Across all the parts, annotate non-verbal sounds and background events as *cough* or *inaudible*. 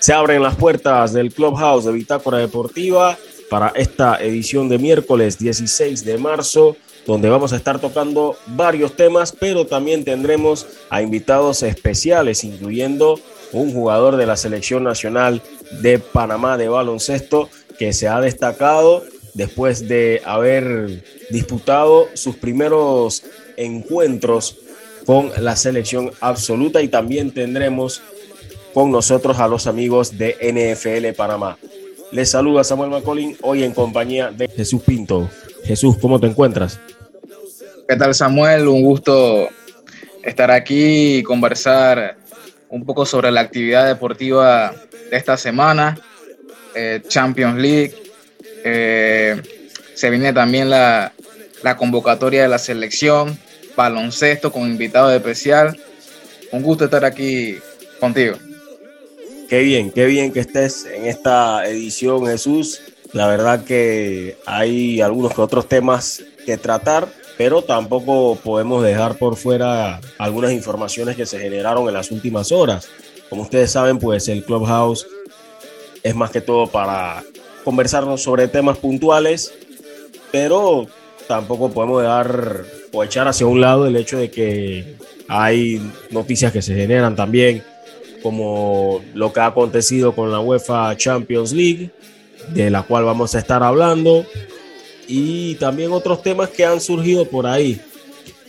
Se abren las puertas del Clubhouse de Bitácora Deportiva para esta edición de miércoles 16 de marzo, donde vamos a estar tocando varios temas, pero también tendremos a invitados especiales, incluyendo un jugador de la selección nacional de Panamá de baloncesto que se ha destacado después de haber disputado sus primeros encuentros con la selección absoluta y también tendremos con nosotros a los amigos de NFL Panamá. Les saluda Samuel Macolín, hoy en compañía de Jesús Pinto. Jesús, ¿cómo te encuentras? ¿Qué tal Samuel? Un gusto estar aquí y conversar un poco sobre la actividad deportiva de esta semana, eh, Champions League. Eh, se viene también la, la convocatoria de la selección, baloncesto con invitado especial. Un gusto estar aquí contigo. Qué bien, qué bien que estés en esta edición, Jesús. La verdad que hay algunos que otros temas que tratar, pero tampoco podemos dejar por fuera algunas informaciones que se generaron en las últimas horas. Como ustedes saben, pues el Clubhouse es más que todo para conversarnos sobre temas puntuales, pero tampoco podemos dejar o echar hacia un lado el hecho de que hay noticias que se generan también como lo que ha acontecido con la UEFA Champions League, de la cual vamos a estar hablando, y también otros temas que han surgido por ahí.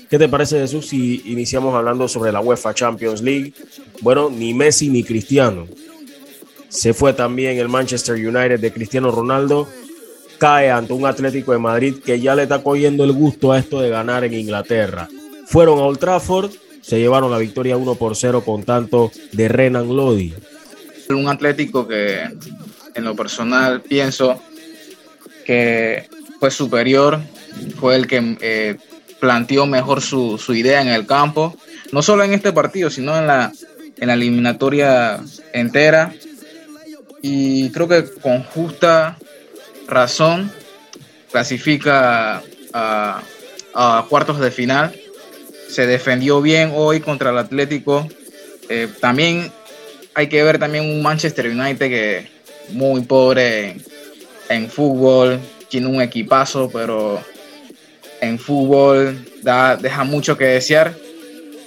¿Qué te parece, Jesús, si iniciamos hablando sobre la UEFA Champions League? Bueno, ni Messi ni Cristiano. Se fue también el Manchester United de Cristiano Ronaldo. Cae ante un Atlético de Madrid que ya le está cogiendo el gusto a esto de ganar en Inglaterra. Fueron a Old Trafford se llevaron la victoria 1 por 0 con tanto de Renan Lodi. Un Atlético que en lo personal pienso que fue superior, fue el que eh, planteó mejor su, idea en el campo, no solo en este partido, sino en la, en la eliminatoria entera. Y creo que con justa razón clasifica a, a cuartos de final se defendió bien hoy contra el Atlético. Eh, también hay que ver también un Manchester United que muy pobre en, fútbol, tiene un equipazo, pero en fútbol da, deja mucho que desear.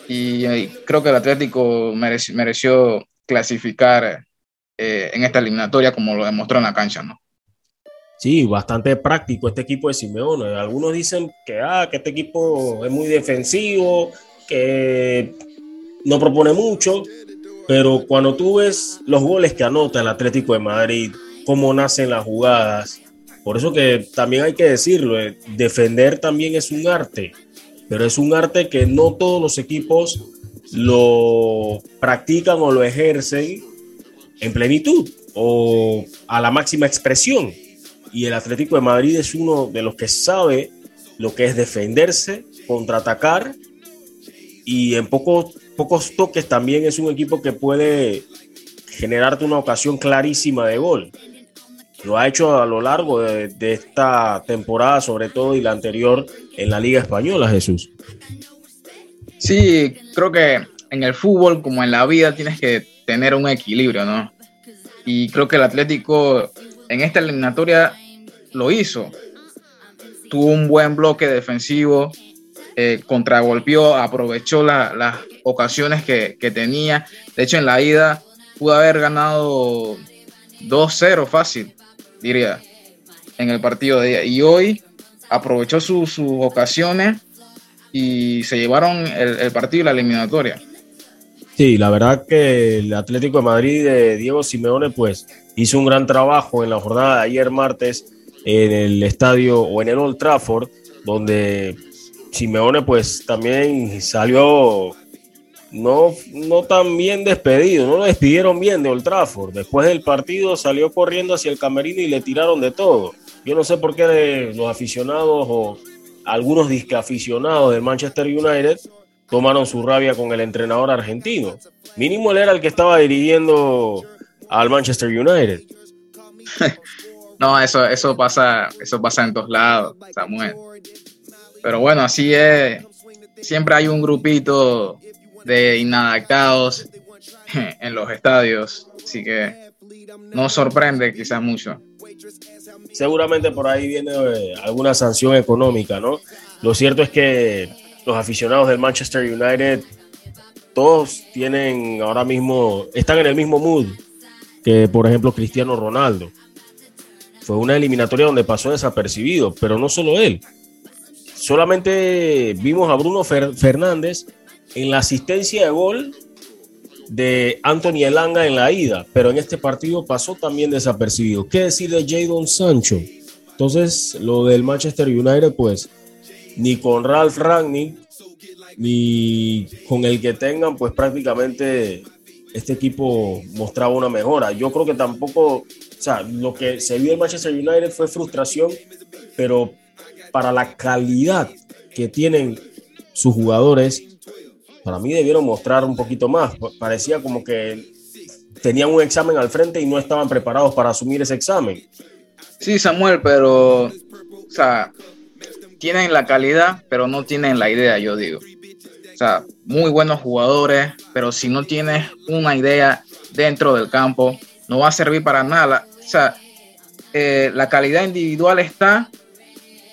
Y, eh, creo que el Atlético mereció, clasificar eh, en esta eliminatoria como lo demostró en la cancha, ¿no? Sí, bastante práctico este equipo de Simeone. Algunos dicen que, ah, que este equipo es muy defensivo, que no propone mucho, pero cuando tú ves los goles que anota el Atlético de Madrid, cómo nacen las jugadas, por eso que también hay que decirlo, eh, defender también es un arte, pero es un arte que no todos los equipos lo practican o lo ejercen en plenitud o a la máxima expresión y el Atlético de Madrid es uno de los que sabe lo que es defenderse, contraatacar y en pocos, pocos toques también es un equipo que puede generarte una ocasión clarísima de gol. Lo ha hecho a lo largo de, de esta temporada, sobre todo, y la anterior en la Liga Española, Jesús. Sí, creo que en el fútbol, como en la vida, tienes que tener un equilibrio, ¿no? Y creo que el Atlético en esta eliminatoria lo hizo. Tuvo un buen bloque defensivo, eh, contragolpeó, aprovechó las ocasiones que, tenía. De hecho, en la ida pudo haber ganado 2-0 fácil, diría, en el partido de día. Y hoy aprovechó sus ocasiones y se llevaron el, el, partido y la eliminatoria. Sí, la verdad que el Atlético de Madrid de Diego Simeone pues hizo un gran trabajo en la jornada de ayer martes en el estadio o en el Old Trafford, donde Simeone pues también salió no, no tan bien despedido, no lo despidieron bien de Old Trafford. Después del partido salió corriendo hacia el camerino y le tiraron de todo. Yo no sé por qué los aficionados o algunos discaficionados del Manchester United tomaron su rabia con el entrenador argentino. Mínimo él era el que estaba dirigiendo al Manchester United. *laughs* No, eso, eso pasa, eso pasa en todos lados, Samuel. Pero bueno, así es. Siempre hay un grupito de inadaptados *laughs* en los estadios. Así que no sorprende quizás mucho. Seguramente por ahí viene eh, alguna sanción económica, ¿no? Lo cierto es que los aficionados del Manchester United, todos tienen ahora mismo, están en el mismo mood que, por ejemplo, Cristiano Ronaldo. Fue una eliminatoria donde pasó desapercibido, pero no solo él. Solamente vimos a Bruno Fernández en la asistencia de gol de Anthony Elanga en la ida, pero en este partido pasó también desapercibido. ¿Qué decir de Jadon Sancho? Entonces, lo del Manchester United, pues, ni con Ralph Rangnick, ni con el que tengan, pues prácticamente este equipo mostraba una mejora. Yo creo que tampoco, o sea, lo que se vio en Manchester United fue frustración, pero para la calidad que tienen sus jugadores, para mí debieron mostrar un poquito más. Parecía como que tenían un examen al frente y no estaban preparados para asumir ese examen. Sí, Samuel, pero, o sea, tienen la calidad, pero no tienen la idea, yo digo. O sea, muy buenos jugadores, pero si no tienes una idea dentro del campo, no va a servir para nada. O sea, eh, la calidad individual está,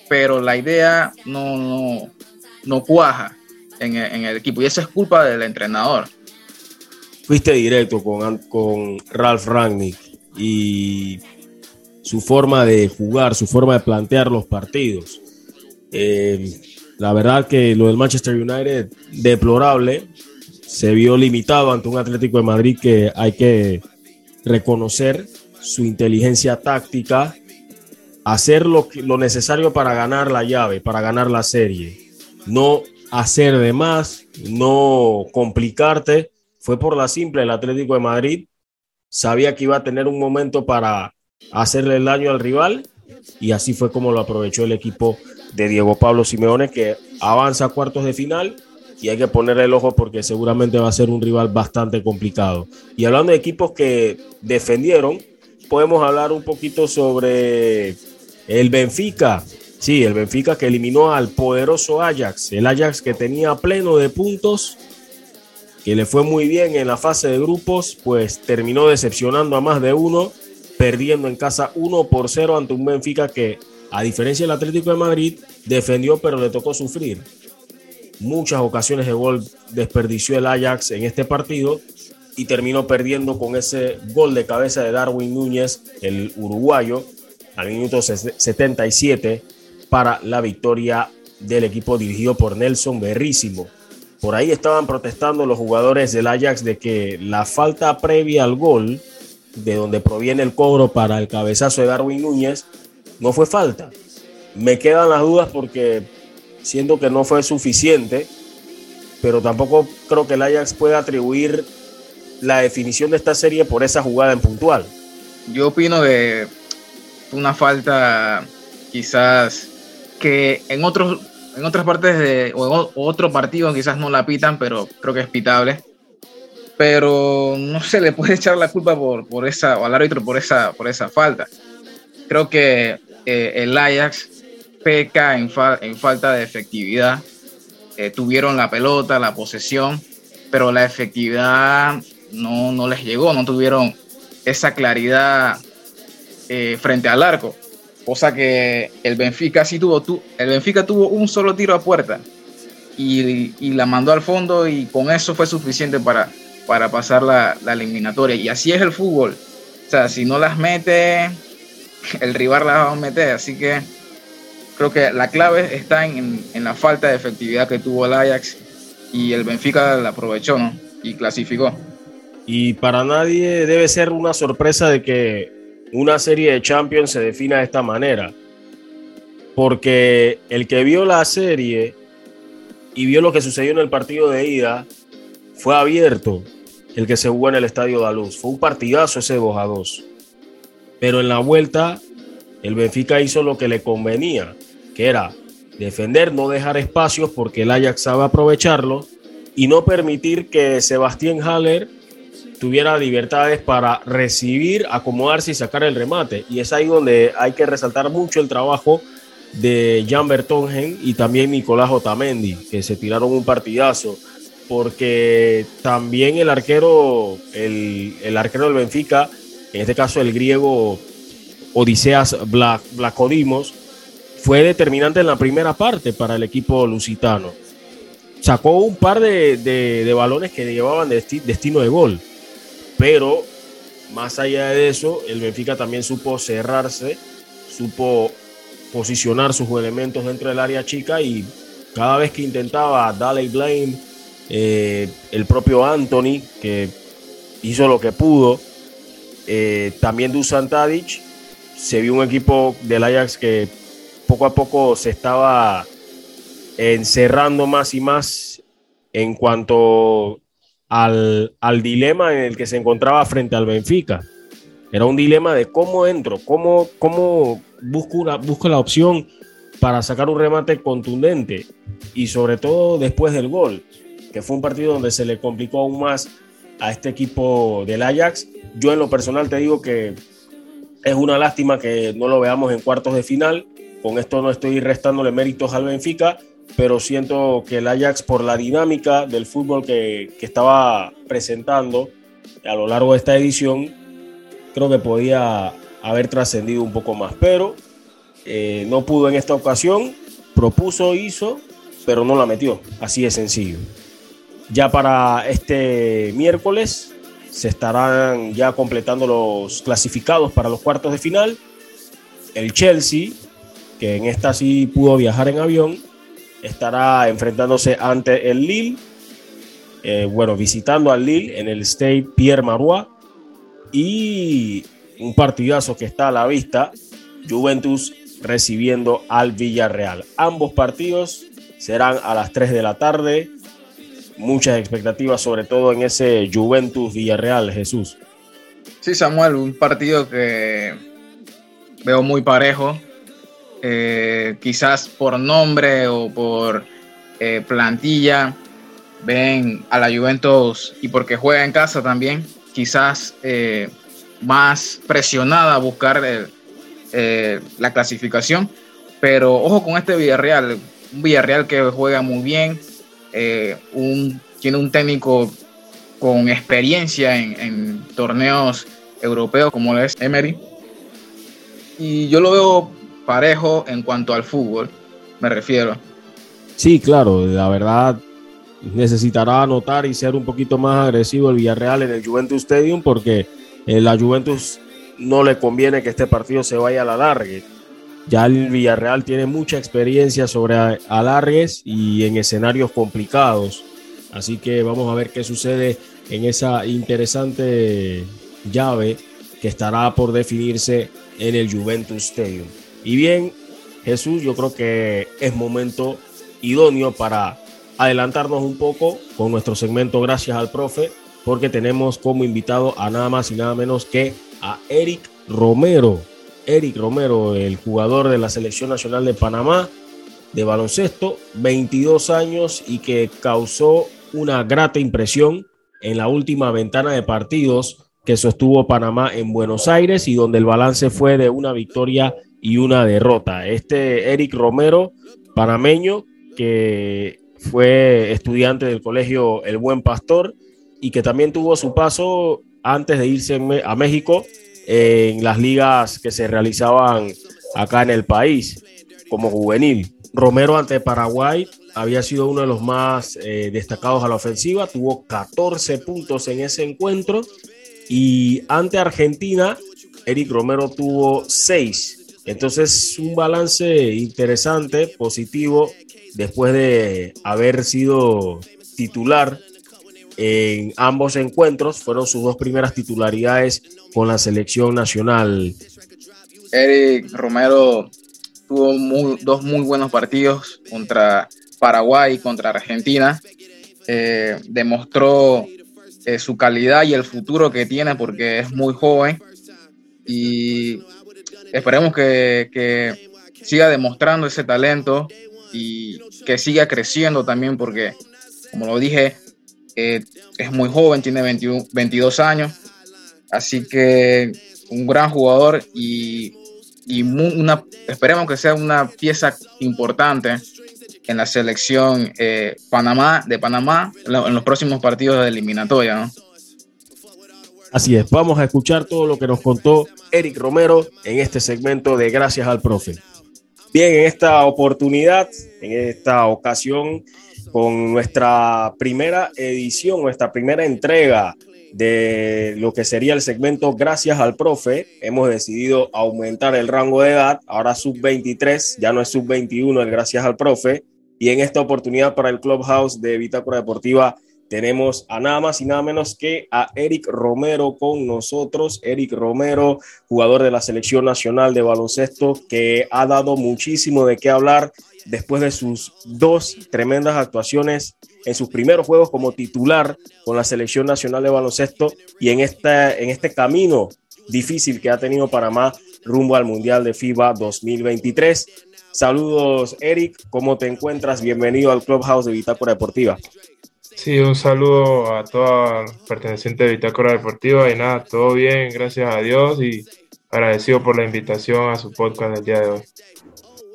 pero la idea no, no, no cuaja en, el equipo. Y eso es culpa del entrenador. Fuiste directo con, con Ralph Rangnick y su forma de jugar, su forma de plantear los partidos. Eh, la verdad que lo del Manchester United, deplorable, se vio limitado ante un Atlético de Madrid que hay que reconocer su inteligencia táctica, hacer lo, lo necesario para ganar la llave, para ganar la serie. No hacer de más, no complicarte. Fue por la simple, el Atlético de Madrid sabía que iba a tener un momento para hacerle el daño al rival y así fue como lo aprovechó el equipo de Diego Pablo Simeone que avanza a cuartos de final y hay que ponerle el ojo porque seguramente va a ser un rival bastante complicado. Y hablando de equipos que defendieron, podemos hablar un poquito sobre el Benfica, Sí, el Benfica que eliminó al poderoso Ajax, el Ajax que tenía pleno de puntos, que le fue muy bien en la fase de grupos, pues terminó decepcionando a más de uno, perdiendo en casa 1 por 0 ante un Benfica que, a diferencia del Atlético de Madrid, defendió pero le tocó sufrir. Muchas ocasiones de gol desperdició el Ajax en este partido y terminó perdiendo con ese gol de cabeza de Darwin Núñez, el uruguayo, al minuto 77 para la victoria del equipo dirigido por Nelson Berrísimo. Por ahí estaban protestando los jugadores del Ajax de que la falta previa al gol, de donde proviene el cobro para el cabezazo de Darwin Núñez, no fue falta. Me quedan las dudas porque siento que no fue suficiente, pero tampoco creo que el Ajax pueda atribuir la definición de esta serie por esa jugada en puntual. Yo opino que una falta quizás que en otros en otras partes de o otro partido quizás no la pitan, pero creo que es pitable. Pero no se le puede echar la culpa por, por esa al árbitro por esa por esa falta. Creo que eh, el Ajax peca en, falta de efectividad. Eh, tuvieron la pelota, la posesión, pero la efectividad no, no les llegó, no tuvieron esa claridad eh, frente al arco cosa que el Benfica sí tuvo, el Benfica tuvo un solo tiro a puerta y, la mandó al fondo y con eso fue suficiente para, para pasar la, eliminatoria. Y así es el fútbol. O sea, si no las mete, el rival las va a meter. Así que creo que la clave está en, en la falta de efectividad que tuvo el Ajax y el Benfica la aprovechó y clasificó. Y para nadie debe ser una sorpresa de que una serie de Champions se defina de esta manera. Porque el que vio la serie y vio lo que sucedió en el partido de ida fue abierto el que se jugó en el Estadio de Luz. Fue un partidazo ese 2 a 2. Pero en la vuelta, el Benfica hizo lo que le convenía, que era defender, no dejar espacios porque el Ajax sabe aprovecharlo y no permitir que Sebastián Haller tuviera libertades para recibir, acomodarse y sacar el remate. Y es ahí donde hay que resaltar mucho el trabajo de Jan Bertongen y también Nicolás Otamendi, que se tiraron un partidazo, porque también el arquero, el, arquero del Benfica, en este caso el griego Odiseas Blacodimos, fue determinante en la primera parte para el equipo lusitano. Sacó un par de, balones que llevaban destino de gol, pero más allá de eso, el Benfica también supo cerrarse, supo posicionar sus elementos dentro del área chica y cada vez que intentaba Daley Blaine, eh, el propio Anthony, que hizo lo que pudo, eh, también Dusan Tadic, se vio un equipo del Ajax que poco a poco se estaba encerrando más y más en cuanto al, al dilema en el que se encontraba frente al Benfica. Era un dilema de cómo entro, cómo, cómo busco, una, busco la opción para sacar un remate contundente y sobre todo después del gol, que fue un partido donde se le complicó aún más a este equipo del Ajax. Yo en lo personal te digo que es una lástima que no lo veamos en cuartos de final. Con esto no estoy restándole méritos al Benfica, pero siento que el Ajax por la dinámica del fútbol que, que estaba presentando a lo largo de esta edición, creo que podía haber trascendido un poco más, pero eh, no pudo en esta ocasión, propuso, hizo, pero no la metió, así de sencillo. Ya para este miércoles se estarán ya completando los clasificados para los cuartos de final. El Chelsea, que en esta sí pudo viajar en avión, estará enfrentándose ante el Lille, eh, bueno, visitando al Lille en el Stade Pierre Marois y un partidazo que está a la vista, Juventus recibiendo al Villarreal. Ambos partidos serán a las 3 de la tarde. Muchas expectativas, sobre todo en ese Juventus Villarreal, Jesús. Sí, Samuel, un partido que veo muy parejo. Eh, quizás por nombre o por eh, plantilla ven a la Juventus y porque juega en casa también quizás eh, más presionada a buscar la clasificación. Pero ojo con este Villarreal, un Villarreal que juega muy bien, eh, un, tiene un técnico con experiencia en, torneos europeos como es Emery. Y yo lo veo parejo en cuanto al fútbol, me refiero. Sí, claro, la verdad necesitará anotar y ser un poquito más agresivo el Villarreal en el Juventus Stadium porque eh, la Juventus no le conviene que este partido se vaya a la largue. Ya el Villarreal tiene mucha experiencia sobre alargues y en escenarios complicados. Así que vamos a ver qué sucede en esa interesante llave que estará por definirse en el Juventus Stadium. Y bien, Jesús, yo creo que es momento idóneo para adelantarnos un poco con nuestro segmento Gracias al Profe, porque tenemos como invitado a nada más y nada menos que a Eric Romero. Eric Romero, el jugador de la Selección Nacional de Panamá de baloncesto, 22 años y que causó una grata impresión en la última ventana de partidos que sostuvo Panamá en Buenos Aires y donde el balance fue de una victoria y una derrota. Este Eric Romero, panameño, que fue estudiante del colegio El Buen Pastor y que también tuvo su paso antes de irse a México en las ligas que se realizaban acá en el país como juvenil. Romero ante Paraguay había sido uno de los más eh, destacados a la ofensiva, tuvo 14 puntos en ese encuentro y ante Argentina, Eric Romero tuvo 6. Entonces, un balance interesante, positivo después de haber sido titular en ambos encuentros, fueron sus dos primeras titularidades con la selección nacional. Eric Romero tuvo dos muy buenos partidos contra Paraguay y contra Argentina. Eh, demostró eh, su calidad y el futuro que tiene porque es muy joven y esperemos que, que siga demostrando ese talento y que siga creciendo también porque, como lo dije, eh, es muy joven, tiene 22 años, así que un gran jugador y y una, esperemos que sea una pieza importante en la selección eh, Panamá de Panamá en los próximos partidos de eliminatoria. Así es, vamos a escuchar todo lo que nos contó Eric Romero en este segmento de Gracias al Profe. Bien, en esta oportunidad, en esta ocasión, con nuestra primera edición, nuestra primera entrega de lo que sería el segmento Gracias al Profe, hemos decidido aumentar el rango de edad, ahora sub 23, ya no es sub 21 el Gracias al Profe, y en esta oportunidad para el Clubhouse de Bitácora Deportiva tenemos a nada más y nada menos que a Eric Romero con nosotros. Eric Romero, jugador de la selección nacional de baloncesto, que ha dado muchísimo de qué hablar después de sus dos tremendas actuaciones en sus primeros juegos como titular con la selección nacional de baloncesto y en, esta, en este camino difícil que ha tenido Panamá rumbo al Mundial de FIBA 2023. Saludos, Eric. ¿Cómo te encuentras? Bienvenido al Clubhouse de Bitácora Deportiva. Sí, un saludo a toda perteneciente de Bitácora Deportiva y nada, todo bien, gracias a Dios y agradecido por la invitación a su podcast del día de hoy.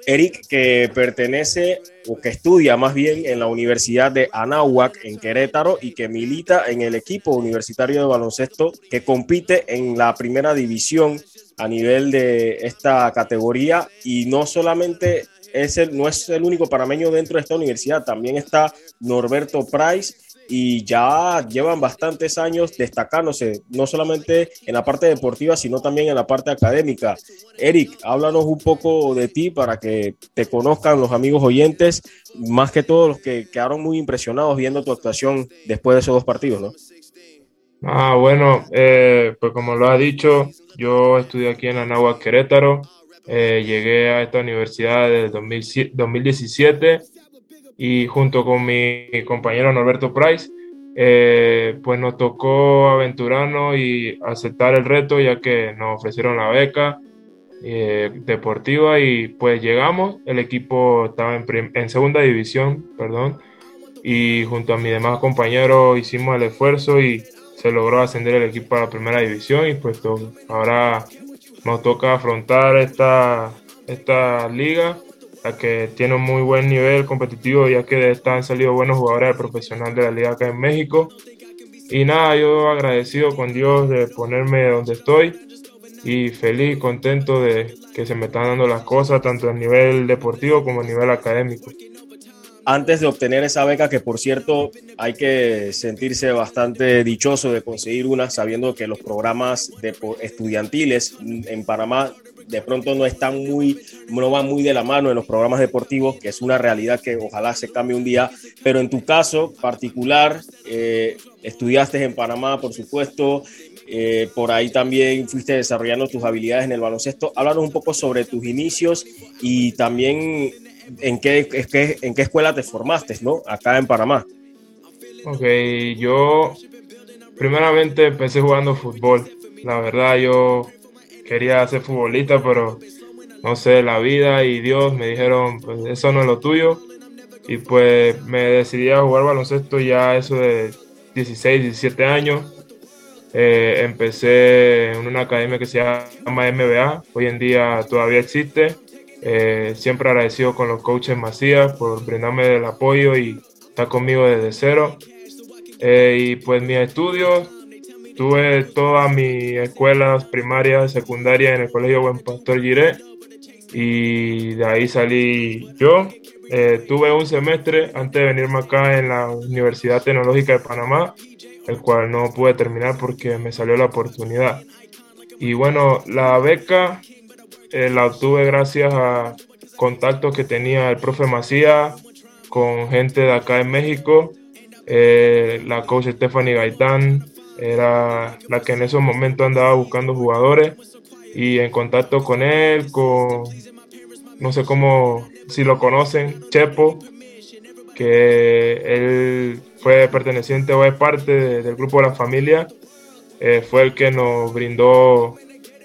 Eric, que pertenece o que estudia más bien en la Universidad de Anáhuac en Querétaro y que milita en el equipo universitario de baloncesto que compite en la primera división a nivel de esta categoría. Y no solamente es el, no es el único parameño dentro de esta universidad, también está Norberto Price y ya llevan bastantes años destacándose, no solamente en la parte deportiva, sino también en la parte académica. Eric, háblanos un poco de ti para que te conozcan los amigos oyentes, más que todos los que quedaron muy impresionados viendo tu actuación después de esos dos partidos, ¿no? Ah, bueno, eh, pues como lo ha dicho, yo estudié aquí en Anáhuac, Querétaro, eh, llegué a esta universidad en 2017 y junto con mi compañero Norberto Price, eh, pues nos tocó aventurarnos y aceptar el reto ya que nos ofrecieron la beca eh, deportiva y pues llegamos, el equipo estaba en, en, segunda división, perdón, y junto a mis demás compañeros hicimos el esfuerzo y se logró ascender el equipo a la primera división y pues ahora nos toca afrontar esta, esta liga, que tiene un muy buen nivel competitivo, ya que de esta han salido buenos jugadores profesional de la liga acá en México. Y nada, yo agradecido con Dios de ponerme donde estoy y feliz, contento de que se me están dando las cosas, tanto a nivel deportivo como a nivel académico antes de obtener esa beca, que por cierto hay que sentirse bastante dichoso de conseguir una, sabiendo que los programas de estudiantiles en Panamá de pronto no están muy, no van muy de la mano en los programas deportivos, que es una realidad que ojalá se cambie un día, pero en tu caso particular, eh, estudiaste en Panamá, por supuesto, eh, por ahí también fuiste desarrollando tus habilidades en el baloncesto. Háblanos un poco sobre tus inicios y también en qué, en qué escuela te formaste, ¿no? Acá en Panamá. Ok, yo primeramente empecé jugando fútbol. La verdad, yo quería ser futbolista, pero no sé, la vida y Dios me dijeron, pues eso no es lo tuyo. Y pues me decidí a jugar baloncesto ya eso de 16, 17 años. Eh, empecé en una academia que se llama MBA, hoy en día todavía existe. Eh, siempre agradecido con los coaches Macías por brindarme el apoyo y estar conmigo desde cero. Eh, y pues mis estudios, tuve todas mis escuelas primarias, secundarias en el Colegio Buen Pastor Giré y de ahí salí yo. Eh, tuve un semestre antes de venirme acá en la Universidad Tecnológica de Panamá, el cual no pude terminar porque me salió la oportunidad. Y bueno, la beca eh, la obtuve gracias a contactos que tenía el profe Macías con gente de acá en México. Eh, la coach Stephanie Gaitán era la que en esos momentos andaba buscando jugadores y en contacto con él, con no sé cómo, si lo conocen, Chepo, que él fue perteneciente o es parte del grupo de la familia, eh, fue el que nos brindó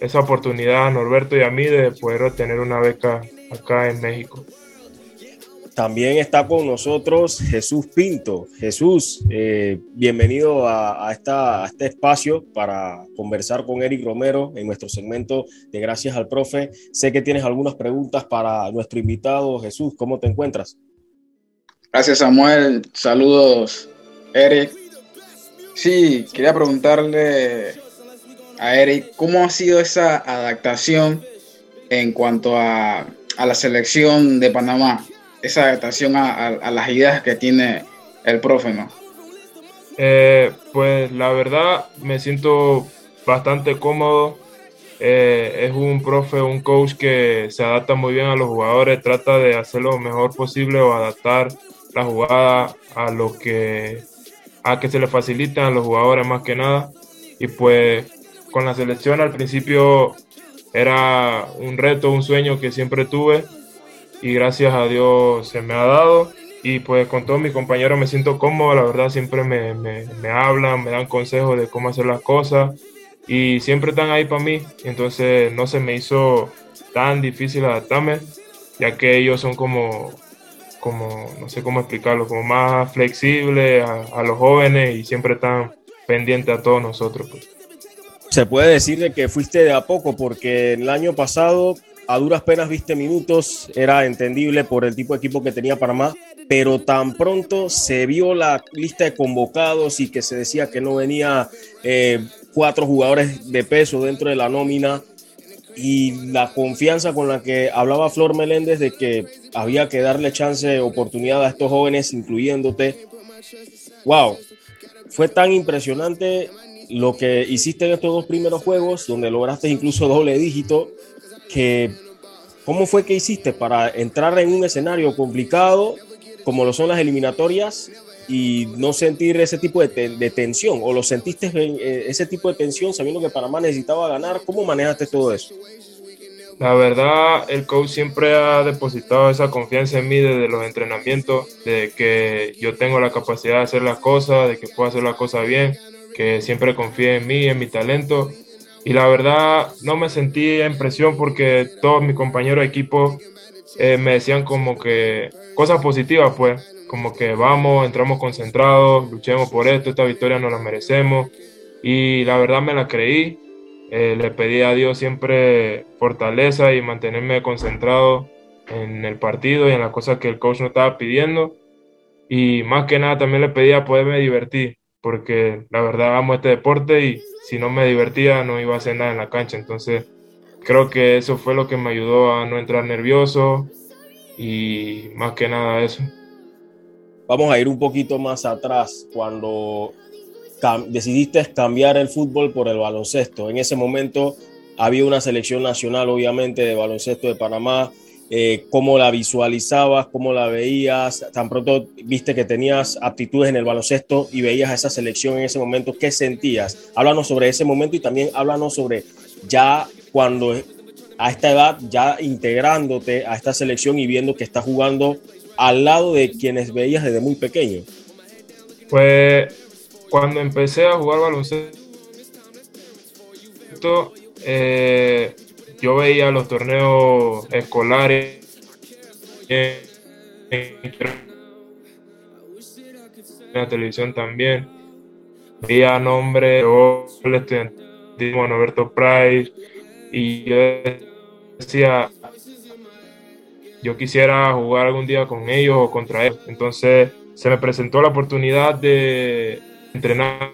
esa oportunidad a Norberto y a mí de poder obtener una beca acá en México. También está con nosotros Jesús Pinto. Jesús, eh, bienvenido a, a, este espacio para conversar con Eric Romero en nuestro segmento de Gracias al Profe. Sé que tienes algunas preguntas para nuestro invitado. Jesús, ¿cómo te encuentras? Gracias Samuel, saludos Eric. Sí, quería preguntarle a Eric cómo ha sido esa adaptación en cuanto a, a la selección de Panamá esa adaptación a, las ideas que tiene el profe, ¿no? Eh, pues la verdad me siento bastante cómodo. Eh, es un profe, un coach que se adapta muy bien a los jugadores, trata de hacer lo mejor posible o adaptar la jugada a lo que a que se le facilitan a los jugadores más que nada. Y pues con la selección al principio era un reto, un sueño que siempre tuve y gracias a Dios se me ha dado. Y pues con todos mis compañeros me siento cómodo, la verdad siempre me, me, me hablan, me dan consejos de cómo hacer las cosas y siempre están ahí para mí. Entonces no se me hizo tan difícil adaptarme, ya que ellos son como, como no sé cómo explicarlo, como más flexibles a, los jóvenes y siempre están pendientes a todos nosotros. Pues. Se puede decir que fuiste de a poco, porque el año pasado a duras penas viste minutos, era entendible por el tipo de equipo que tenía Panamá, pero tan pronto se vio la lista de convocados y que se decía que no venía eh, cuatro jugadores de peso dentro de la nómina y la confianza con la que hablaba Flor Meléndez de que había que darle chance, oportunidad a estos jóvenes, incluyéndote. ¡Wow! Fue tan impresionante lo que hiciste en estos dos primeros juegos, donde lograste incluso doble dígito, que ¿cómo fue que hiciste para entrar en un escenario complicado como lo son las eliminatorias y no sentir ese tipo de, tensión? ¿O lo sentiste eh, ese tipo de tensión sabiendo que Panamá necesitaba ganar? ¿Cómo manejaste todo eso? La verdad, el coach siempre ha depositado esa confianza en mí desde los entrenamientos, de que yo tengo la capacidad de hacer las cosas, de que puedo hacer las cosas bien, que siempre confía en mí, en mi talento y la verdad no me sentí en presión porque todos mis compañeros de equipo eh, me decían como que cosas positivas, pues, como que vamos, entramos concentrados, luchemos por esto, esta victoria nos la merecemos. Y la verdad me la creí. Eh, le pedí a Dios siempre fortaleza y mantenerme concentrado en el partido y en las cosas que el coach nos estaba pidiendo. Y más que nada también le pedí a poderme divertir, porque la verdad amo este deporte y si no me divertía no iba a hacer nada en la cancha. Entonces creo que eso fue lo que me ayudó a no entrar nervioso y más que nada eso. Vamos a ir un poquito más atrás cuando decidiste cambiar el fútbol por el baloncesto. En ese momento había una selección nacional, obviamente, de baloncesto de Panamá eh, cómo la visualizabas, cómo la veías, tan pronto viste que tenías aptitudes en el baloncesto y veías a esa selección en ese momento, ¿qué sentías? Háblanos sobre ese momento y también háblanos sobre ya cuando a esta edad, ya integrándote a esta selección y viendo que estás jugando al lado de quienes veías desde muy pequeño. Pues cuando empecé a jugar baloncesto, eh, yo veía los torneos escolares en la televisión también. Veía nombres el estudiantismo Norberto Price y yo decía, yo quisiera jugar algún día con ellos o contra ellos. Entonces se me presentó la oportunidad de entrenar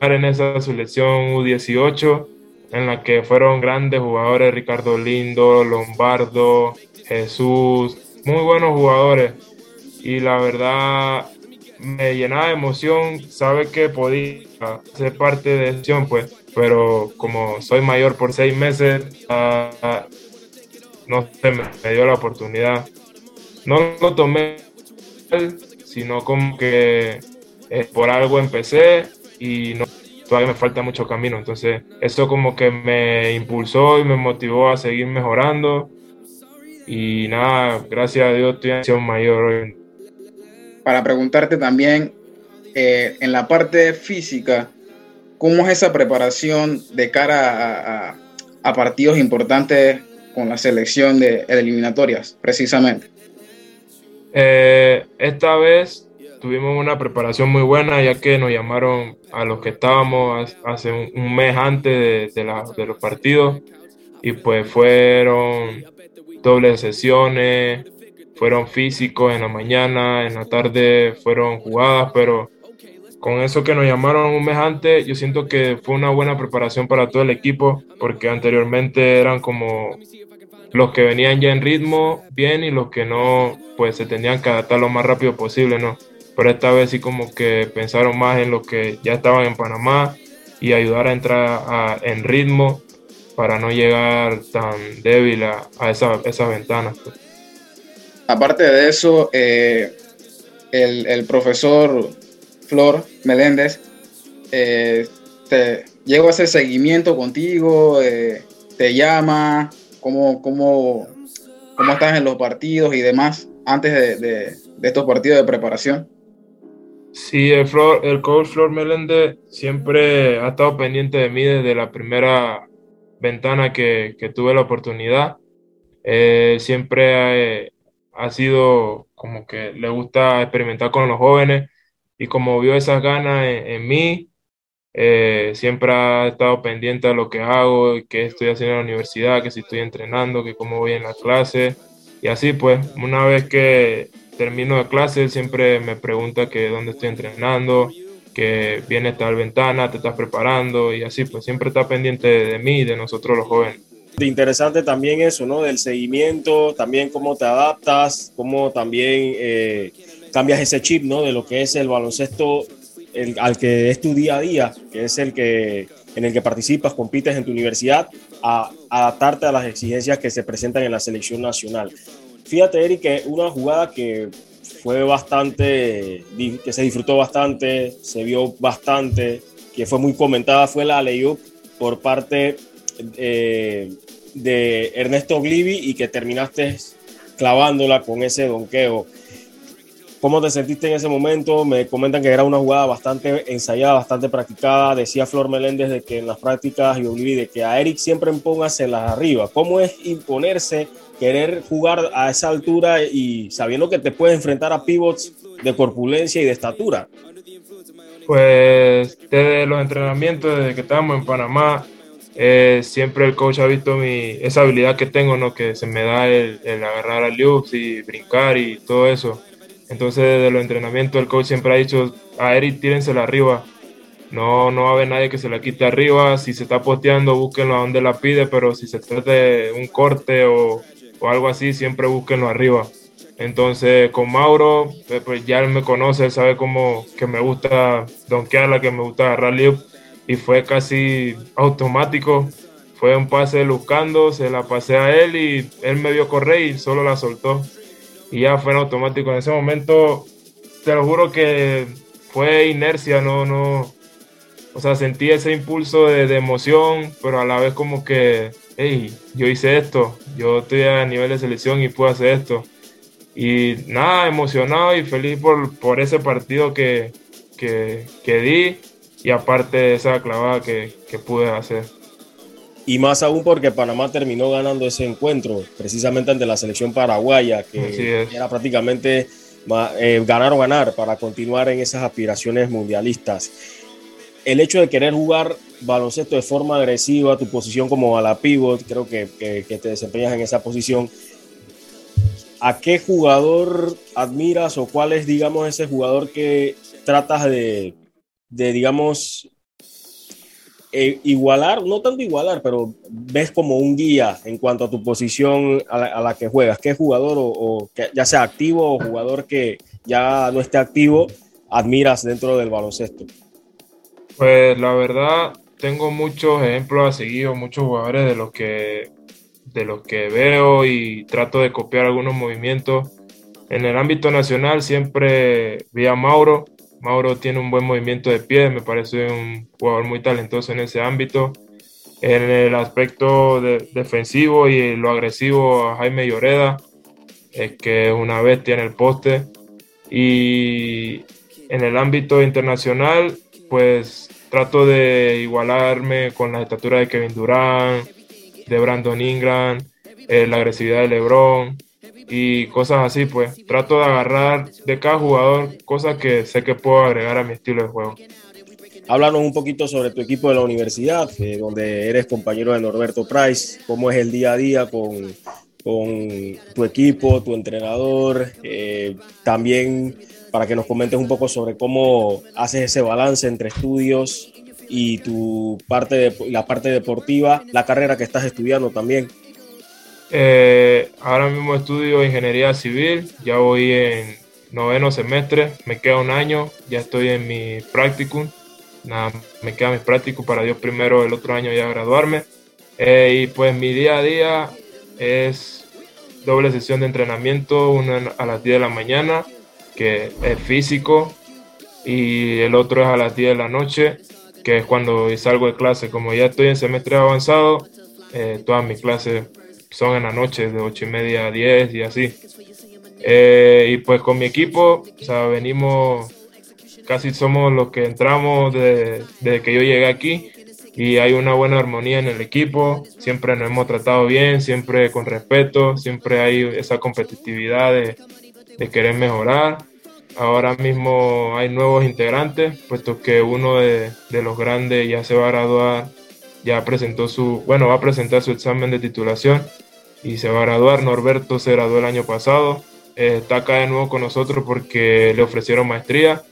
en esa selección U18 en la que fueron grandes jugadores, Ricardo Lindo, Lombardo, Jesús, muy buenos jugadores. Y la verdad me llenaba de emoción, sabe que podía ser parte de acción, pues, pero como soy mayor por seis meses, no se me, dio la oportunidad. No lo tomé, sino como que eh, por algo empecé y no todavía me falta mucho camino. Entonces, eso como que me impulsó y me motivó a seguir mejorando. Y nada, gracias a Dios estoy en acción mayor hoy. Para preguntarte también, eh, en la parte física, ¿cómo es esa preparación de cara a, a partidos importantes con la selección de eliminatorias, precisamente? Eh, esta vez tuvimos una preparación muy buena ya que nos llamaron a los que estábamos hace un, mes antes de, los partidos y pues fueron dobles sesiones, fueron físicos en la mañana, en la tarde fueron jugadas, pero con eso que nos llamaron un mes antes, yo siento que fue una buena preparación para todo el equipo, porque anteriormente eran como los que venían ya en ritmo bien y los que no, pues se tenían que adaptar lo más rápido posible, ¿no? Pero esta vez sí como que pensaron más en los que ya estaban en Panamá y ayudar a entrar en ritmo para no llegar tan débil a, esa, esas ventanas. Pues. Aparte de eso, eh, el, profesor Flor Meléndez eh, te llegó a hacer seguimiento contigo, eh, te llama, cómo, cómo, cómo estás en los partidos y demás antes de, estos partidos de preparación. Sí, el, el coach Flor Meléndez siempre ha estado pendiente de mí desde la primera ventana que, tuve la oportunidad. Eh, siempre ha, sido como que le gusta experimentar con los jóvenes y como vio esas ganas en mí, eh, siempre ha estado pendiente de lo que hago, qué estoy haciendo en la universidad, que si estoy entrenando, que cómo voy en la clase. Y así pues, una vez que termino de clase, siempre me pregunta que dónde estoy entrenando, que viene tal ventana, te estás preparando y así pues siempre está pendiente de, mí y de nosotros los jóvenes. Interesante también eso, ¿no? Del seguimiento, también cómo te adaptas, cómo también eh, cambias ese chip, ¿no? De lo que es el baloncesto al que es tu día a día, que es el que en el que participas, compites en tu universidad, a, adaptarte a las exigencias que se presentan en la selección nacional. Fíjate, Eric, que una jugada que fue bastante, que se disfrutó bastante, se vio bastante, que fue muy comentada, fue la layup por parte eh, de Ernesto Glivi y que terminaste clavándola con ese donqueo. ¿Cómo te sentiste en ese momento? Me comentan que era una jugada bastante ensayada, bastante practicada. Decía Flor Meléndez de que en las prácticas y de que a Eric siempre las arriba. ¿Cómo es imponerse, querer jugar a esa altura y sabiendo que te puedes enfrentar a pivots de corpulencia y de estatura? Pues desde los entrenamientos, desde que estábamos en Panamá, eh, siempre el coach ha visto mi, esa habilidad que tengo, ¿no? que se me da el, agarrar a loops y brincar y todo eso. Entonces, desde los entrenamientos, el coach siempre ha dicho a Eric, tírensela arriba. No, no va a haber nadie que se la quite arriba. Si se está posteando, búsquenlo a donde la pide, pero si se trata de un corte o, o algo así, siempre búsquenlo arriba. Entonces, con Mauro, eh, pues ya él me conoce, él sabe cómo que me gusta donkearla, que me gusta agarrar lift, y fue casi automático. Fue un pase buscando, se la pasé a él y él me vio correr y solo la soltó y ya fue en automático. En ese momento, te lo juro que fue inercia, no, no, o sea, sentí ese impulso de, emoción, pero a la vez como que, hey, yo hice esto, yo estoy a nivel de selección y puedo hacer esto. Y nada, emocionado y feliz por, por ese partido que, que, que di y aparte esa clavada que, que pude hacer. Y más aún porque Panamá terminó ganando ese encuentro, precisamente ante la selección paraguaya, que era prácticamente eh, ganar o ganar para continuar en esas aspiraciones mundialistas. El hecho de querer jugar baloncesto de forma agresiva, tu posición como a la pivot, creo que, que te desempeñas en esa posición. ¿A qué jugador admiras o cuál es, digamos, ese jugador que tratas de, de digamos, eh, igualar, no tanto igualar, pero ves como un guía en cuanto a tu posición a la, que juegas. ¿Qué jugador, o, que ya sea activo o jugador que ya no esté activo, admiras dentro del baloncesto? Pues la verdad, tengo muchos ejemplos a seguir, muchos jugadores de los que de los que veo y trato de copiar algunos movimientos. En el ámbito nacional siempre vi a Mauro, Mauro tiene un buen movimiento de pie, me parece un jugador muy talentoso en ese ámbito. En el aspecto defensivo y lo agresivo a Jaime Lloreda, es que es una bestia en el poste. Y en el ámbito internacional, pues trato de igualarme con la estatura de Kevin Durant, de Brandon Ingram, eh, la agresividad de LeBron y cosas así, pues. Trato de agarrar de cada jugador cosas que sé que puedo agregar a mi estilo de juego. Háblanos un poquito sobre tu equipo de la universidad, eh, donde eres compañero de Norberto Price, cómo es el día a día con, con tu equipo, tu entrenador, eh, también para que nos comentes un poco sobre cómo haces ese balance entre estudios y tu parte de, la parte deportiva, la carrera que estás estudiando también. Eh, ahora mismo estudio ingeniería civil, ya voy en noveno semestre, me queda un año, ya estoy en mi practicum, nada, me queda mi practicum para Dios primero el otro año ya graduarme. Eh, y pues mi día a día es doble sesión de entrenamiento, una a las 10 de la mañana, que es físico, y el otro es a las 10 de la noche, que es cuando salgo de clase. Como ya estoy en semestre avanzado, eh, todas mis clases son en la noche, de 8 y media a 10 y así. Eh, y pues con mi equipo, o sea, venimos, casi somos los que entramos desde, desde que yo llegué aquí y hay una buena armonía en el equipo, siempre nos hemos tratado bien, siempre con respeto, siempre hay esa competitividad de, de querer mejorar. Ahora mismo hay nuevos integrantes, puesto que uno de, de, los grandes ya se va a graduar, ya presentó su, bueno, va a presentar su examen de titulación y se va a graduar. Norberto se graduó el año pasado, eh, está acá de nuevo con nosotros porque le ofrecieron maestría.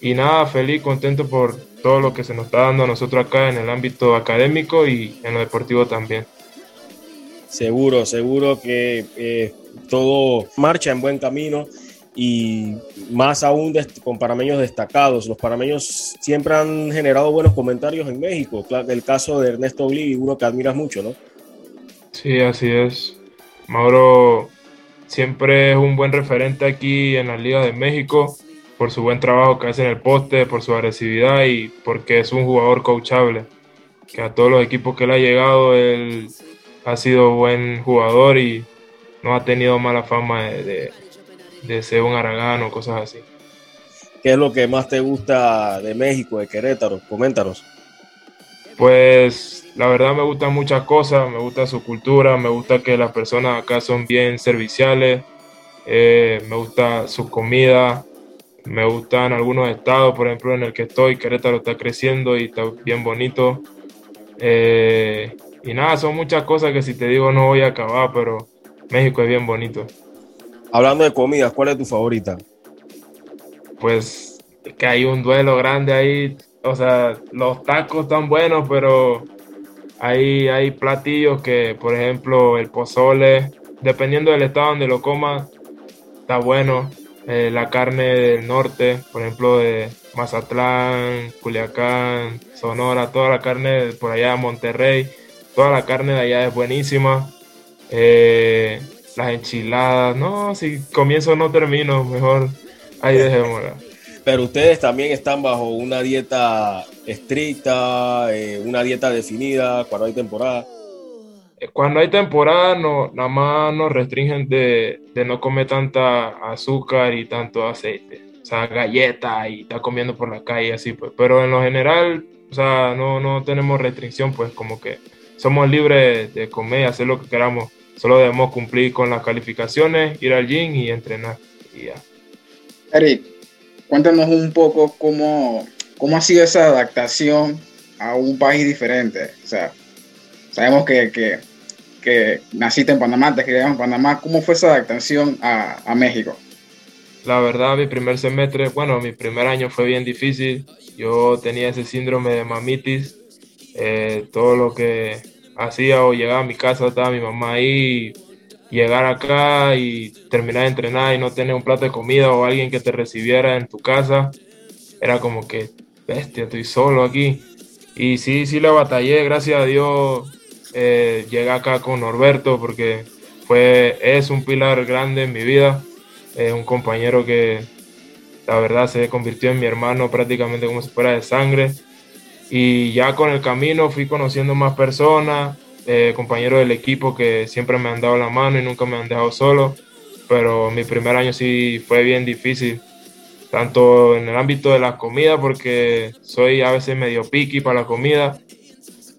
Y nada, feliz, contento por todo lo que se nos está dando a nosotros acá en el ámbito académico y en lo deportivo también. Seguro, seguro que eh, todo marcha en buen camino y más aún con parameños destacados. Los parameños siempre han generado buenos comentarios en México. El caso de Ernesto Gli, uno que admiras mucho, ¿no? Sí, así es. Mauro siempre es un buen referente aquí en la Liga de México por su buen trabajo que hace en el poste, por su agresividad y porque es un jugador coachable. Que a todos los equipos que le ha llegado, él ha sido buen jugador y no ha tenido mala fama de, de, ser un aragano, cosas así. ¿Qué es lo que más te gusta de México, de Querétaro? Coméntanos. Pues la verdad me gustan muchas cosas, me gusta su cultura, me gusta que las personas acá son bien serviciales, eh, me gusta su comida, me gustan algunos estados, por ejemplo en el que estoy, Querétaro está creciendo y está bien bonito. Eh, y nada, son muchas cosas que si te digo no voy a acabar, pero México es bien bonito. Hablando de comidas, ¿cuál es tu favorita? Pues que hay un duelo grande ahí o sea, los tacos están buenos, pero hay, hay platillos que, por ejemplo, el pozole, dependiendo del estado donde lo comas, está bueno. Eh, la carne del norte, por ejemplo, de Mazatlán, Culiacán, Sonora, toda la carne por allá de Monterrey, toda la carne de allá es buenísima. Eh, las enchiladas, no, si comienzo no termino, mejor ahí dejémosla. Pero ustedes también están bajo una dieta estricta, eh, una dieta definida cuando hay temporada. Eh, cuando hay temporada, no, nada más nos restringen de, no comer tanta azúcar y tanto aceite. O sea, galletas y está comiendo por la calle, así pues. Pero en lo general, o sea, no, no tenemos restricción, pues como que somos libres de comer y hacer lo que queramos. Solo debemos cumplir con las calificaciones, ir al gym y entrenar. Y ya. Eric, cuéntanos un poco cómo, cómo ha sido esa adaptación a un país diferente. O sea, sabemos que, que, que naciste en Panamá, te criaste en Panamá. ¿Cómo fue esa adaptación a, a, México? La verdad, mi primer semestre, bueno, mi primer año fue bien difícil. Yo tenía ese síndrome de mamitis. Eh, todo lo que hacía o llegaba a mi casa, estaba mi mamá ahí llegar acá y terminar de entrenar y no tener un plato de comida o alguien que te recibiera en tu casa, era como que, bestia, estoy solo aquí. Y sí, sí la batallé, gracias a Dios eh, llegué acá con Norberto porque fue, es un pilar grande en mi vida, es un compañero que la verdad se convirtió en mi hermano prácticamente como si fuera de sangre. Y ya con el camino fui conociendo más personas, eh, compañeros del equipo que siempre me han dado la mano y nunca me han dejado solo, pero mi primer año sí fue bien difícil, tanto en el ámbito de la comida, porque soy a veces medio piqui para la comida,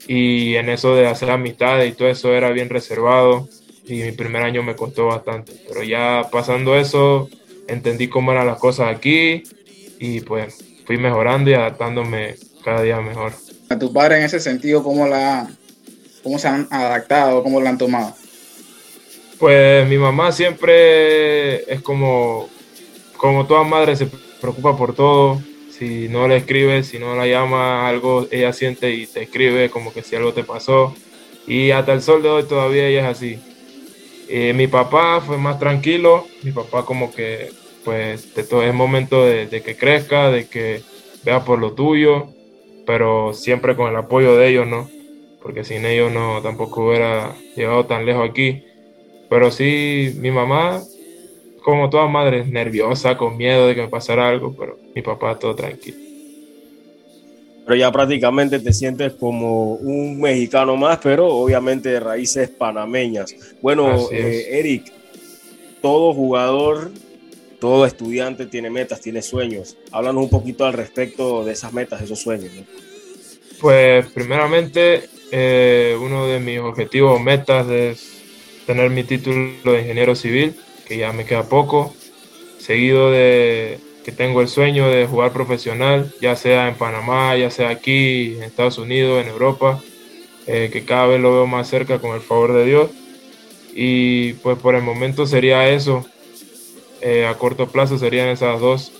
y en eso de hacer amistades y todo eso era bien reservado. y mi primer año me costó bastante. Pero ya pasando eso, entendí cómo eran las cosas aquí y pues fui mejorando y adaptándome cada día mejor. A tu padre en ese sentido, ¿cómo, la, cómo se han adaptado, cómo lo han tomado? Pues mi mamá siempre es como, como toda madre se preocupa por todo. Si no le escribes, si no la llama, algo ella siente y te escribe como que si algo te pasó. Y hasta el sol de hoy todavía ella es así. Eh, mi papá fue más tranquilo, mi papá como que pues de todo es momento de, que crezca, de que vea por lo tuyo, pero siempre con el apoyo de ellos, ¿no? Porque sin ellos no tampoco hubiera llegado tan lejos aquí. Pero sí, mi mamá, como toda madre, nerviosa, con miedo de que me pasara algo, pero mi papá todo tranquilo pero ya prácticamente te sientes como un mexicano más, pero obviamente de raíces panameñas. Bueno, eh, Eric, todo jugador, todo estudiante tiene metas, tiene sueños. Háblanos un poquito al respecto de esas metas, esos sueños. Pues primeramente, eh, uno de mis objetivos, metas es tener mi título de ingeniero civil, que ya me queda poco, seguido de que tengo el sueño de jugar profesional, ya sea en Panamá, ya sea aquí, en Estados Unidos, en Europa, eh, que cada vez lo veo más cerca con el favor de Dios. Y pues por el momento sería eso. Eh, a corto plazo serían esas dos.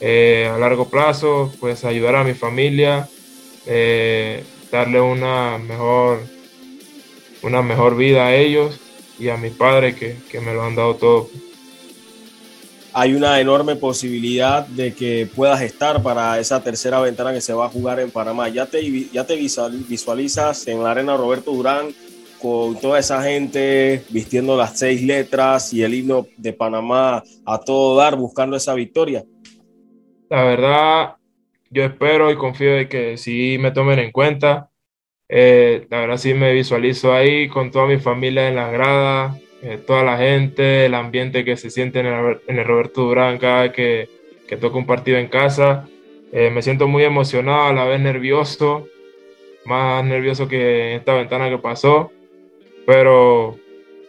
Eh, a largo plazo, pues ayudar a mi familia, darle una mejor, una mejor vida a ellos y a mi padre que, que me lo han dado todo hay una enorme posibilidad de que puedas estar para esa tercera ventana que se va a jugar en Panamá. Ya te, ya te visualizas en la arena Roberto Durán con toda esa gente vistiendo las seis letras y el himno de Panamá a todo dar, buscando esa victoria. La verdad, yo espero y confío de que sí me tomen en cuenta. Eh, la verdad sí me visualizo ahí con toda mi familia en las gradas, eh, toda la gente, el ambiente que se siente en el, Roberto Durán cada que, que toca un partido en casa. Eh, me siento muy emocionado, a la vez nervioso, más nervioso que en esta ventana que pasó, pero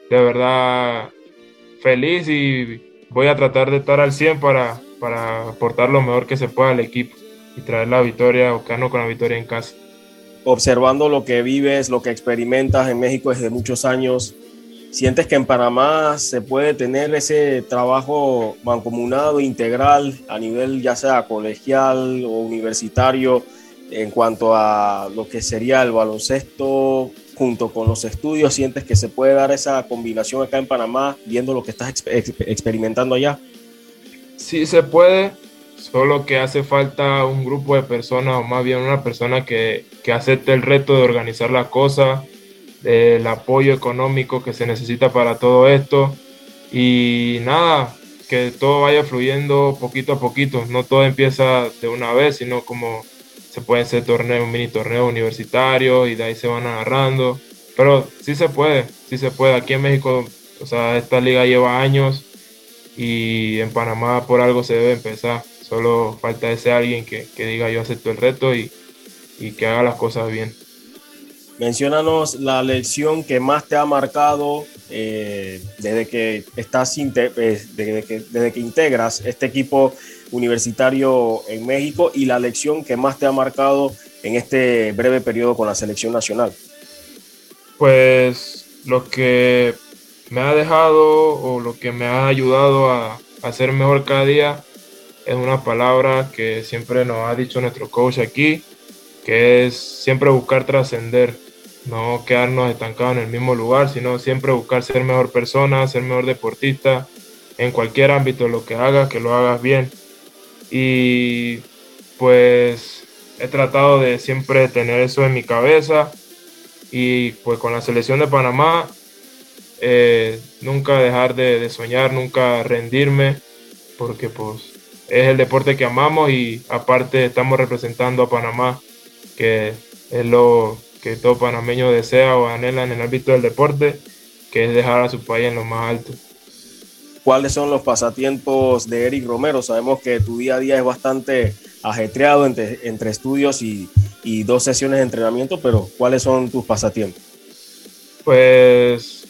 de verdad feliz y voy a tratar de estar al 100 para, para aportar lo mejor que se pueda al equipo y traer la victoria o quedarnos con la victoria en casa. Observando lo que vives, lo que experimentas en México desde muchos años, ¿Sientes que en Panamá se puede tener ese trabajo mancomunado, integral, a nivel ya sea colegial o universitario, en cuanto a lo que sería el baloncesto junto con los estudios? ¿Sientes que se puede dar esa combinación acá en Panamá, viendo lo que estás experimentando allá? Sí se puede, solo que hace falta un grupo de personas, o más bien una persona que, que acepte el reto de organizar la cosa el apoyo económico que se necesita para todo esto y nada, que todo vaya fluyendo poquito a poquito, no todo empieza de una vez, sino como se pueden hacer torneos, mini torneos universitarios y de ahí se van agarrando, pero sí se puede, sí se puede, aquí en México, o sea, esta liga lleva años y en Panamá por algo se debe empezar, solo falta ese alguien que, que diga yo acepto el reto y, y que haga las cosas bien. Menciónanos la lección que más te ha marcado eh, desde, que estás eh, desde, que, desde que integras este equipo universitario en México y la lección que más te ha marcado en este breve periodo con la selección nacional. Pues lo que me ha dejado o lo que me ha ayudado a, a ser mejor cada día es una palabra que siempre nos ha dicho nuestro coach aquí, que es siempre buscar trascender no quedarnos estancados en el mismo lugar, sino siempre buscar ser mejor persona, ser mejor deportista, en cualquier ámbito lo que hagas, que lo hagas bien. Y pues he tratado de siempre tener eso en mi cabeza y pues con la selección de Panamá eh, nunca dejar de, de, soñar, nunca rendirme, porque pues es el deporte que amamos y aparte estamos representando a Panamá, que es lo, que todo panameño desea o anhela en el ámbito del deporte, que es dejar a su país en lo más alto. ¿Cuáles son los pasatiempos de Eric Romero? Sabemos que tu día a día es bastante ajetreado entre, entre estudios y, y dos sesiones de entrenamiento, pero ¿cuáles son tus pasatiempos? Pues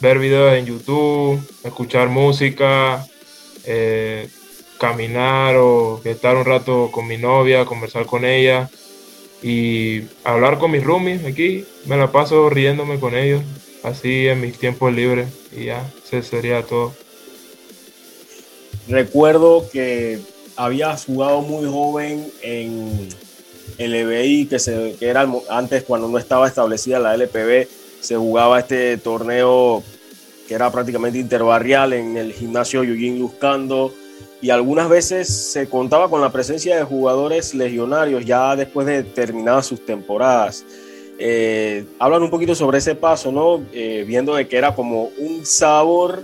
ver videos en YouTube, escuchar música, eh, caminar o estar un rato con mi novia, conversar con ella y hablar con mis roomies aquí. Me la paso riéndome con ellos, así en mis tiempos libres y ya, ese sería todo. Recuerdo que habías jugado muy joven en el EBI, que, era antes cuando no estaba establecida la LPB, se jugaba este torneo que era prácticamente interbarrial en el gimnasio Yujin Buscando y algunas veces se contaba con la presencia de jugadores legionarios ya después de terminadas sus temporadas. Eh, hablan un poquito sobre ese paso, ¿no? Eh, viendo de que era como un sabor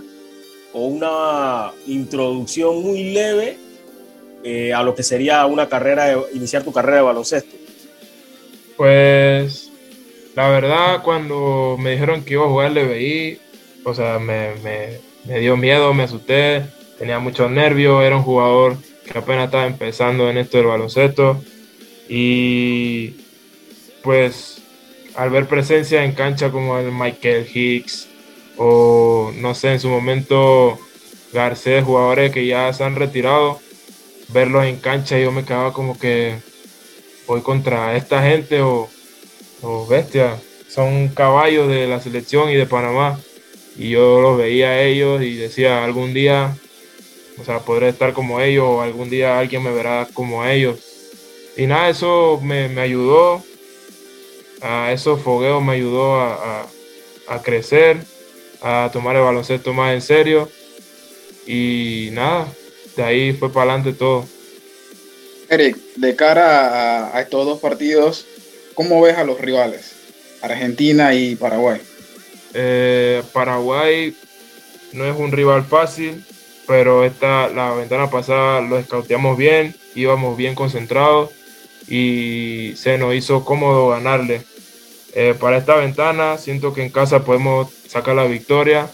o una introducción muy leve eh, a lo que sería una carrera, iniciar tu carrera de baloncesto. Pues la verdad, cuando me dijeron que iba a jugar LBI, o sea, me, me, me dio miedo, me asusté, tenía muchos nervios, era un jugador que apenas estaba empezando en esto del baloncesto y pues al ver presencia en cancha como el Michael Hicks o no sé, en su momento Garcés, jugadores que ya se han retirado, verlos en cancha yo me quedaba como que voy contra esta gente o los bestias, son caballos de la selección y de Panamá. Y yo los veía a ellos y decía, algún día, o sea, podré estar como ellos o algún día alguien me verá como ellos. Y nada, eso me, ayudó, a esos fogueos me ayudó a, a crecer, a tomar el baloncesto más en serio. Y nada, de ahí fue para adelante todo. Eric, de cara a estos dos partidos, ¿Cómo ves a los rivales? Argentina y Paraguay. Eh, Paraguay no es un rival fácil, pero esta, la ventana pasada lo escauteamos bien, íbamos bien concentrados y se nos hizo cómodo ganarle. Eh, para esta ventana siento que en casa podemos sacar la victoria.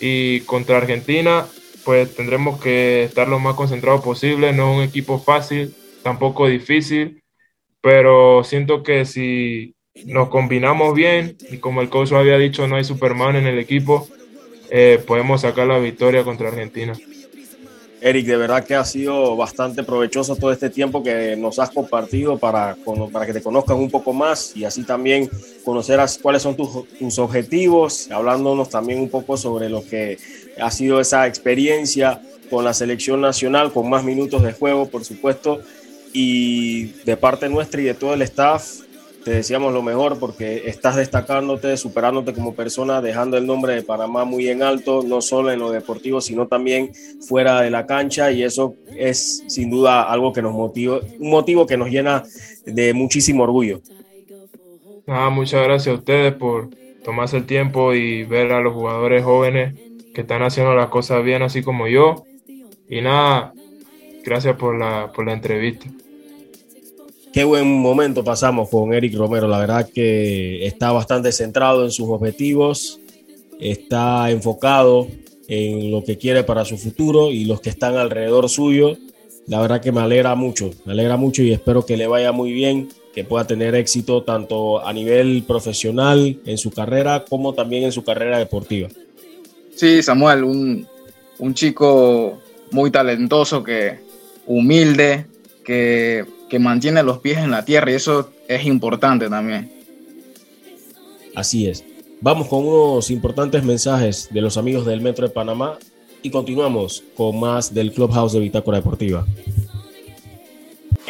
Y contra Argentina pues tendremos que estar lo más concentrados posible, no es un equipo fácil, tampoco difícil, pero siento que si nos combinamos bien y como el coach había dicho, no hay Superman en el equipo, eh, podemos sacar la victoria contra Argentina. Eric, de verdad que ha sido bastante provechoso todo este tiempo que nos has compartido para, para que te conozcan un poco más y así también conocer cuáles son tus, tus, objetivos, hablándonos también un poco sobre lo que ha sido esa experiencia con la selección nacional, con más minutos de juego, por supuesto, y de parte nuestra y de todo el staff, te deseamos lo mejor porque estás destacándote, superándote como persona, dejando el nombre de Panamá muy en alto, no solo en lo deportivo, sino también fuera de la cancha y eso es sin duda algo que nos motiva, un motivo que nos llena de muchísimo orgullo. Ah, muchas gracias a ustedes por tomarse el tiempo y ver a los jugadores jóvenes que están haciendo las cosas bien, así como yo. Y nada, Gracias por la, por la entrevista. Qué buen momento pasamos con Eric Romero. La verdad que está bastante centrado en sus objetivos, está enfocado en lo que quiere para su futuro y los que están alrededor suyo. La verdad que me alegra mucho, me alegra mucho y espero que le vaya muy bien, que pueda tener éxito tanto a nivel profesional en su carrera como también en su carrera deportiva. Sí, Samuel, un, un chico muy talentoso que, humilde, que, mantiene los pies en la tierra y eso es importante también. Así es. Vamos con unos importantes mensajes de los amigos del Metro de Panamá y continuamos con más del Clubhouse de Bitácora Deportiva.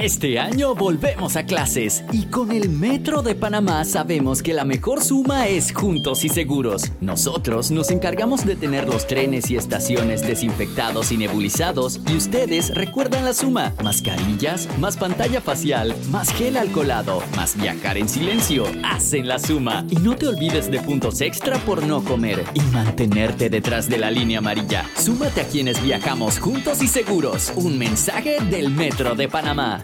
Este año volvemos a clases y con el Metro de Panamá sabemos que la mejor suma es juntos y seguros. Nosotros nos encargamos de tener los trenes y estaciones desinfectados y nebulizados y ustedes recuerdan la suma. Mascarillas, más pantalla facial, más gel alcoholado, más viajar en silencio. Hacen la suma. Y no te olvides de puntos extra por no comer y mantenerte detrás de la línea amarilla. Súmate a quienes viajamos juntos y seguros. Un mensaje del Metro de Panamá.